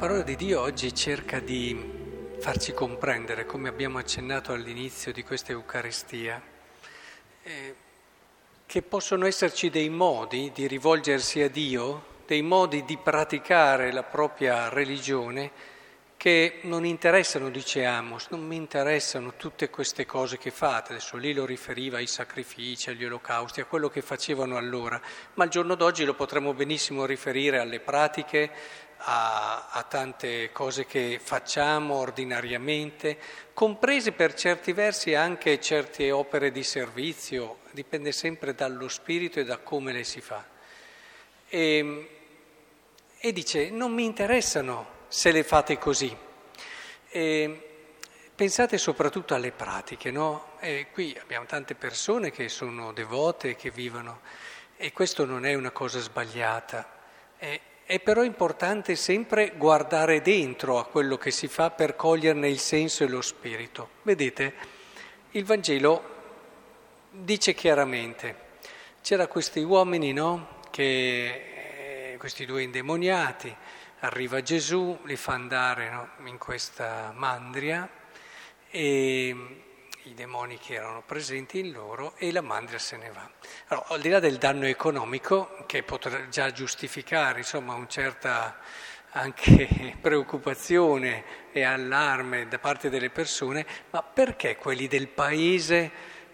La parola di Dio oggi cerca di farci comprendere, come abbiamo accennato all'inizio di questa Eucaristia, eh, che possono esserci dei modi di rivolgersi a Dio, dei modi di praticare la propria religione che non interessano, dice Amos, non mi interessano tutte queste cose che fate, adesso lì lo riferiva ai sacrifici, agli olocausti, a quello che facevano allora, ma al giorno d'oggi lo potremmo benissimo riferire alle pratiche, a, a, tante cose che facciamo ordinariamente, comprese per certi versi anche certe opere di servizio, dipende sempre dallo spirito e da come le si fa. E, e dice, non mi interessano se le fate così. E pensate soprattutto alle pratiche, no? E qui abbiamo tante persone che sono devote, che vivono, e questo non è una cosa sbagliata. È, è però importante sempre guardare dentro a quello che si fa per coglierne il senso e lo spirito. Vedete, il Vangelo dice chiaramente, c'erano questi uomini, no? Che, eh, questi due indemoniati, arriva Gesù, li fa andare no? in questa mandria e i demoni che erano presenti in loro e la mandria se ne va. Allora, al di là del danno economico, che potrà già giustificare insomma una certa anche preoccupazione e allarme da parte delle persone, ma perché quelli del paese,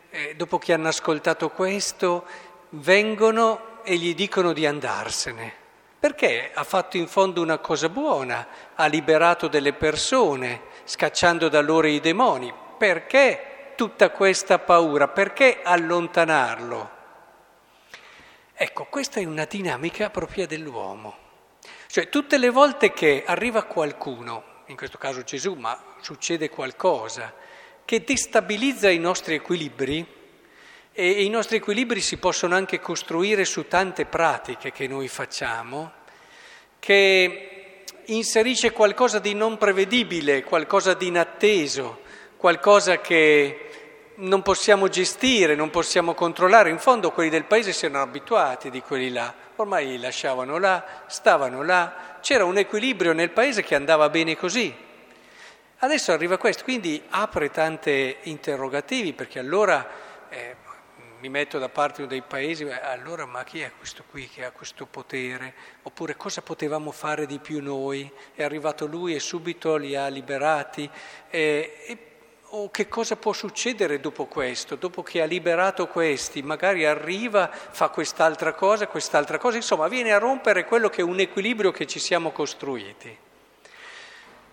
eh, dopo che hanno ascoltato questo, vengono e gli dicono di andarsene? Perché ha fatto in fondo una cosa buona, ha liberato delle persone, scacciando da loro i demoni. Perché tutta questa paura? Perché allontanarlo? Ecco, questa è una dinamica propria dell'uomo. Cioè, tutte le volte che arriva qualcuno, in questo caso Gesù, ma succede qualcosa, che destabilizza i nostri equilibri, e i nostri equilibri si possono anche costruire su tante pratiche che noi facciamo, che inserisce qualcosa di non prevedibile, qualcosa di inatteso, qualcosa che non possiamo gestire, non possiamo controllare. In fondo quelli del paese si erano abituati di quelli là, ormai lasciavano là, stavano là, c'era un equilibrio nel paese che andava bene così. Adesso arriva questo, quindi apre tante interrogativi perché allora eh, mi metto da parte uno dei paesi, allora ma chi è questo qui che ha questo potere? Oppure cosa potevamo fare di più noi? È arrivato lui e subito li ha liberati. Eh, e, o che cosa può succedere dopo questo, dopo che ha liberato questi, magari arriva, fa quest'altra cosa, quest'altra cosa, insomma viene a rompere quello che è un equilibrio che ci siamo costruiti.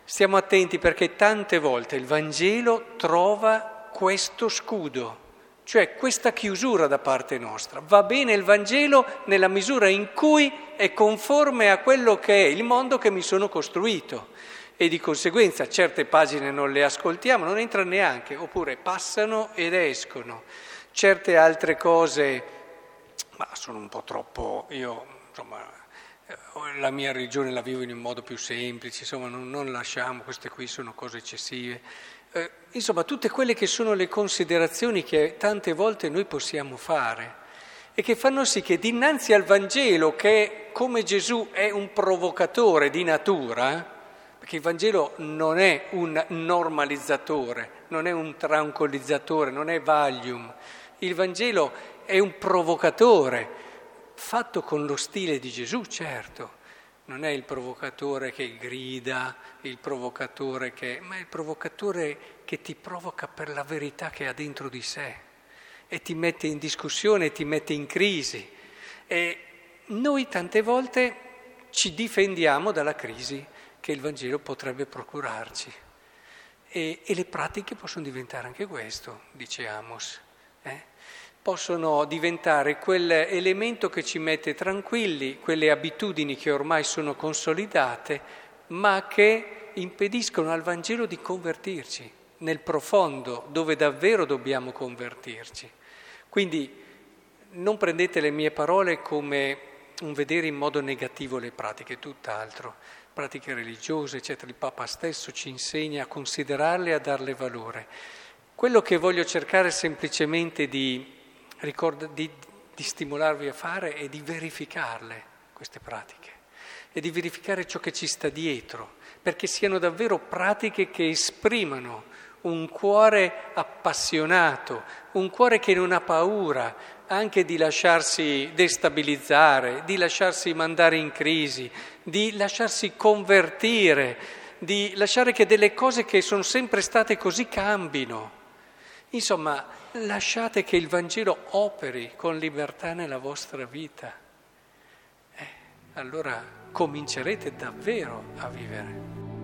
Stiamo attenti perché tante volte il Vangelo trova questo scudo, cioè questa chiusura da parte nostra. Va bene il Vangelo nella misura in cui è conforme a quello che è il mondo che mi sono costruito e di conseguenza certe pagine non le ascoltiamo, non entrano neanche, oppure passano ed escono. Certe altre cose, ma sono un po' troppo, io insomma, eh, la mia religione la vivo in un modo più semplice, insomma non, non lasciamo, queste qui sono cose eccessive. Eh, insomma, tutte quelle che sono le considerazioni che tante volte noi possiamo fare e che fanno sì che dinanzi al Vangelo, che come Gesù è un provocatore di natura, perché il Vangelo non è un normalizzatore, non è un tranquillizzatore, non è Valium. Il Vangelo è un provocatore, fatto con lo stile di Gesù, certo. Non è il provocatore che grida, il provocatore che... ma è il provocatore che ti provoca per la verità che ha dentro di sé e ti mette in discussione, ti mette in crisi. E noi tante volte ci difendiamo dalla crisi che il Vangelo potrebbe procurarci. E, e le pratiche possono diventare anche questo, dice Amos. Eh? Possono diventare quell'elemento che ci mette tranquilli, quelle abitudini che ormai sono consolidate, ma che impediscono al Vangelo di convertirci nel profondo, dove davvero dobbiamo convertirci. Quindi non prendete le mie parole come un vedere in modo negativo le pratiche, tutt'altro pratiche religiose, eccetera. Il Papa stesso ci insegna a considerarle e a darle valore. Quello che voglio cercare semplicemente di, ricord- di, di stimolarvi a fare è di verificarle, queste pratiche, e di verificare ciò che ci sta dietro, perché siano davvero pratiche che esprimano un cuore appassionato, un cuore che non ha paura anche di lasciarsi destabilizzare, di lasciarsi mandare in crisi, di lasciarsi convertire, di lasciare che delle cose che sono sempre state così cambino. Insomma, lasciate che il Vangelo operi con libertà nella vostra vita. Eh, allora comincerete davvero a vivere.